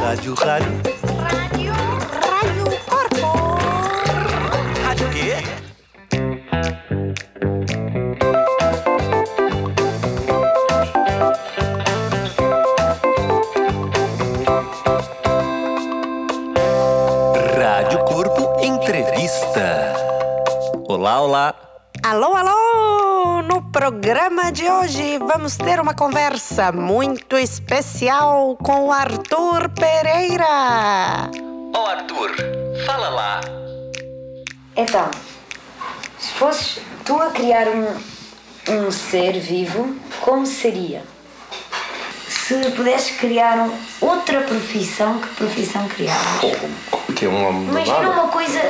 Rádio, rádio. Rádio. Rádio Corpo. Rádio quê? Rádio Corpo Entrevista. Olá, olá. Alô, alô! No programa de hoje vamos ter uma conversa muito especial com o Arthur Pereira. Ó Arthur, fala lá. Então, se fosses tu a criar um, um ser vivo, como seria? Se pudesses criar outra profissão, que profissão criavas? Que é um homem do Imagina nada. uma coisa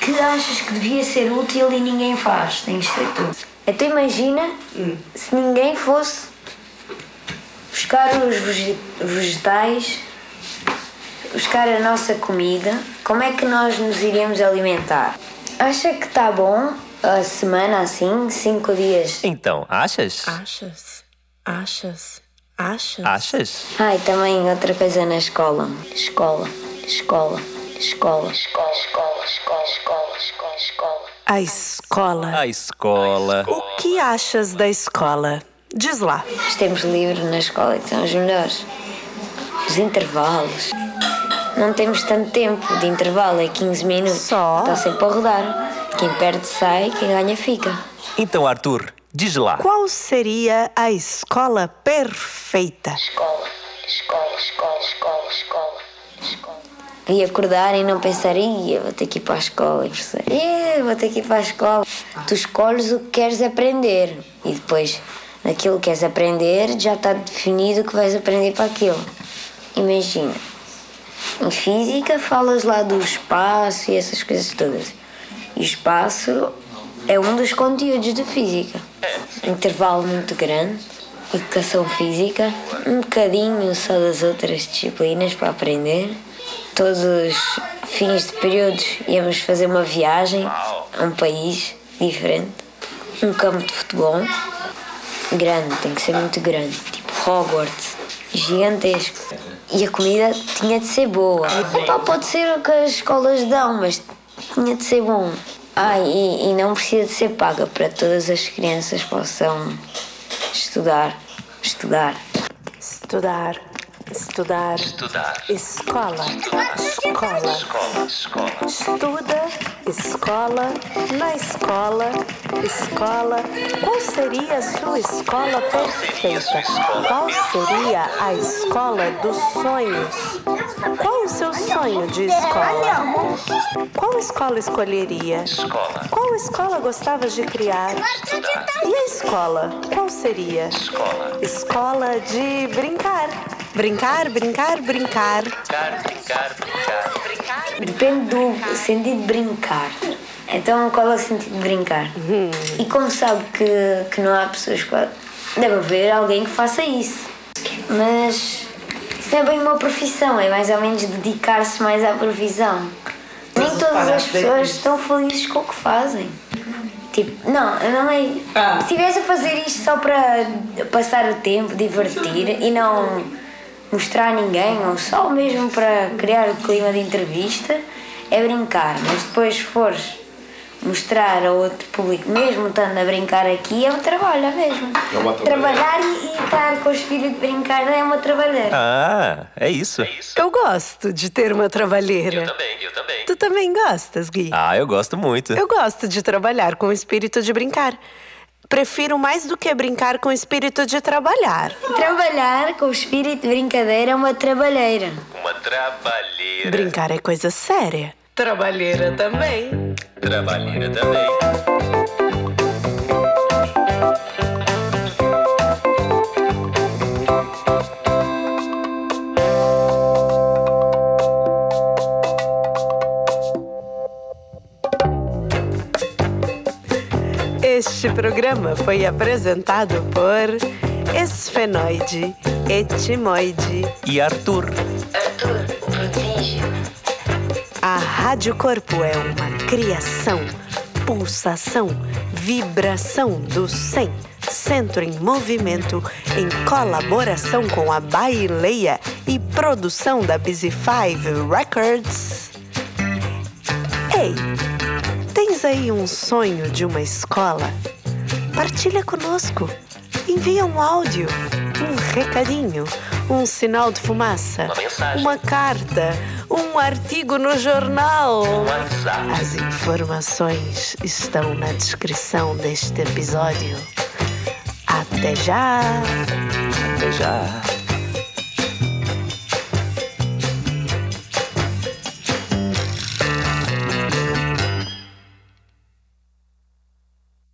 que achas que devia ser útil e ninguém faz. Tens de ser tu. Então imagina se ninguém fosse buscar os vege- vegetais, buscar a nossa comida, como é que nós nos iríamos alimentar? Acha que está bom a semana assim, cinco dias? Então, achas? Achas? Achas? Achas? Achas? E também outra coisa na escola. Escola, escola, escola. Escola, escola, escola, escola, escola, escola. A escola. A escola. O que achas da escola? Diz lá. Os tempos livres na escola que são os melhores. Os intervalos. Não temos tanto tempo de intervalo, é 15 minutos. Só? Está sempre a rodar. Quem perde sai, quem ganha fica. Então, Arthur, diz lá. Qual seria a escola perfeita? Escola, escola, escola, escola, escola, escola. E acordar e não pensar, "Ih, eu vou ter que ir para a escola. E professor, "Ih, eu vou ter que ir para a escola. Tu escolhes o que queres aprender. E depois, naquilo que queres aprender, já está definido o que vais aprender para aquilo. Imagina, em física falas lá do espaço e essas coisas todas. E espaço é um dos conteúdos de física. Intervalo muito grande, educação física, um bocadinho só das outras disciplinas para aprender. Todos os fins de períodos íamos fazer uma viagem a um país diferente. Um campo de futebol grande, tem que ser muito grande, tipo Hogwarts, gigantesco. E a comida tinha de ser boa. Epá, pode ser o que as escolas dão, mas tinha de ser bom. Ah, e, e não precisa de ser paga para todas as crianças possam estudar. Estudar. Estudar. Estudar. Estudar. Escola. Escola. Escola, escola. Estuda, escola, na escola, escola. Qual seria a sua escola perfeita? Qual seria a escola dos sonhos? Qual o seu sonho de escola? Qual escola escolheria? Escola. Qual escola gostava de criar? E a escola? Qual seria? Escola. Escola de brincar. Brincar, brincar, brincar. Brincar, brincar, brincar. Depende do sentido de brincar. Então, qual é o sentido de brincar? E como sabe que, que não há pessoas que. Deve haver alguém que faça isso. Mas isso não é bem uma profissão, é mais ou menos dedicar-se mais à profissão. Nem todas as pessoas estão felizes com o que fazem. Tipo, não, não é. Se estivesse a fazer isto só para passar o tempo, divertir e não mostrar a ninguém, ou só mesmo para criar o clima de entrevista, é brincar. Mas depois, fores mostrar a outro público, mesmo estando a brincar aqui, é um trabalho, é mesmo. É uma trabalheira. Trabalhar e, e estar com o espírito de brincar é uma trabalheira. Ah, é isso. Eu gosto de ter uma trabalheira. também, eu também. Tu também gostas, Gui? Ah, eu gosto muito. Eu gosto de trabalhar com o espírito de brincar. Prefiro mais do que brincar com o espírito de trabalhar. Trabalhar com o espírito de brincadeira é uma trabalheira. Uma trabalheira. Brincar é coisa séria. Trabalheira também. Trabalheira também. Este programa foi apresentado por Esfenoide, Etimoide, E Arthur. Arthur, prodígio. A Rádio Corpo é uma criação, pulsação, vibração do 100, Centro em Movimento, em colaboração com a Baileia e produção da Busy Five Records. Ei, tens aí um sonho de uma escola? Partilha conosco. Envia um áudio, um recadinho, um sinal de fumaça, Uma uma carta, um artigo no jornal. Um. As informações estão na descrição deste episódio. Até já! Até já.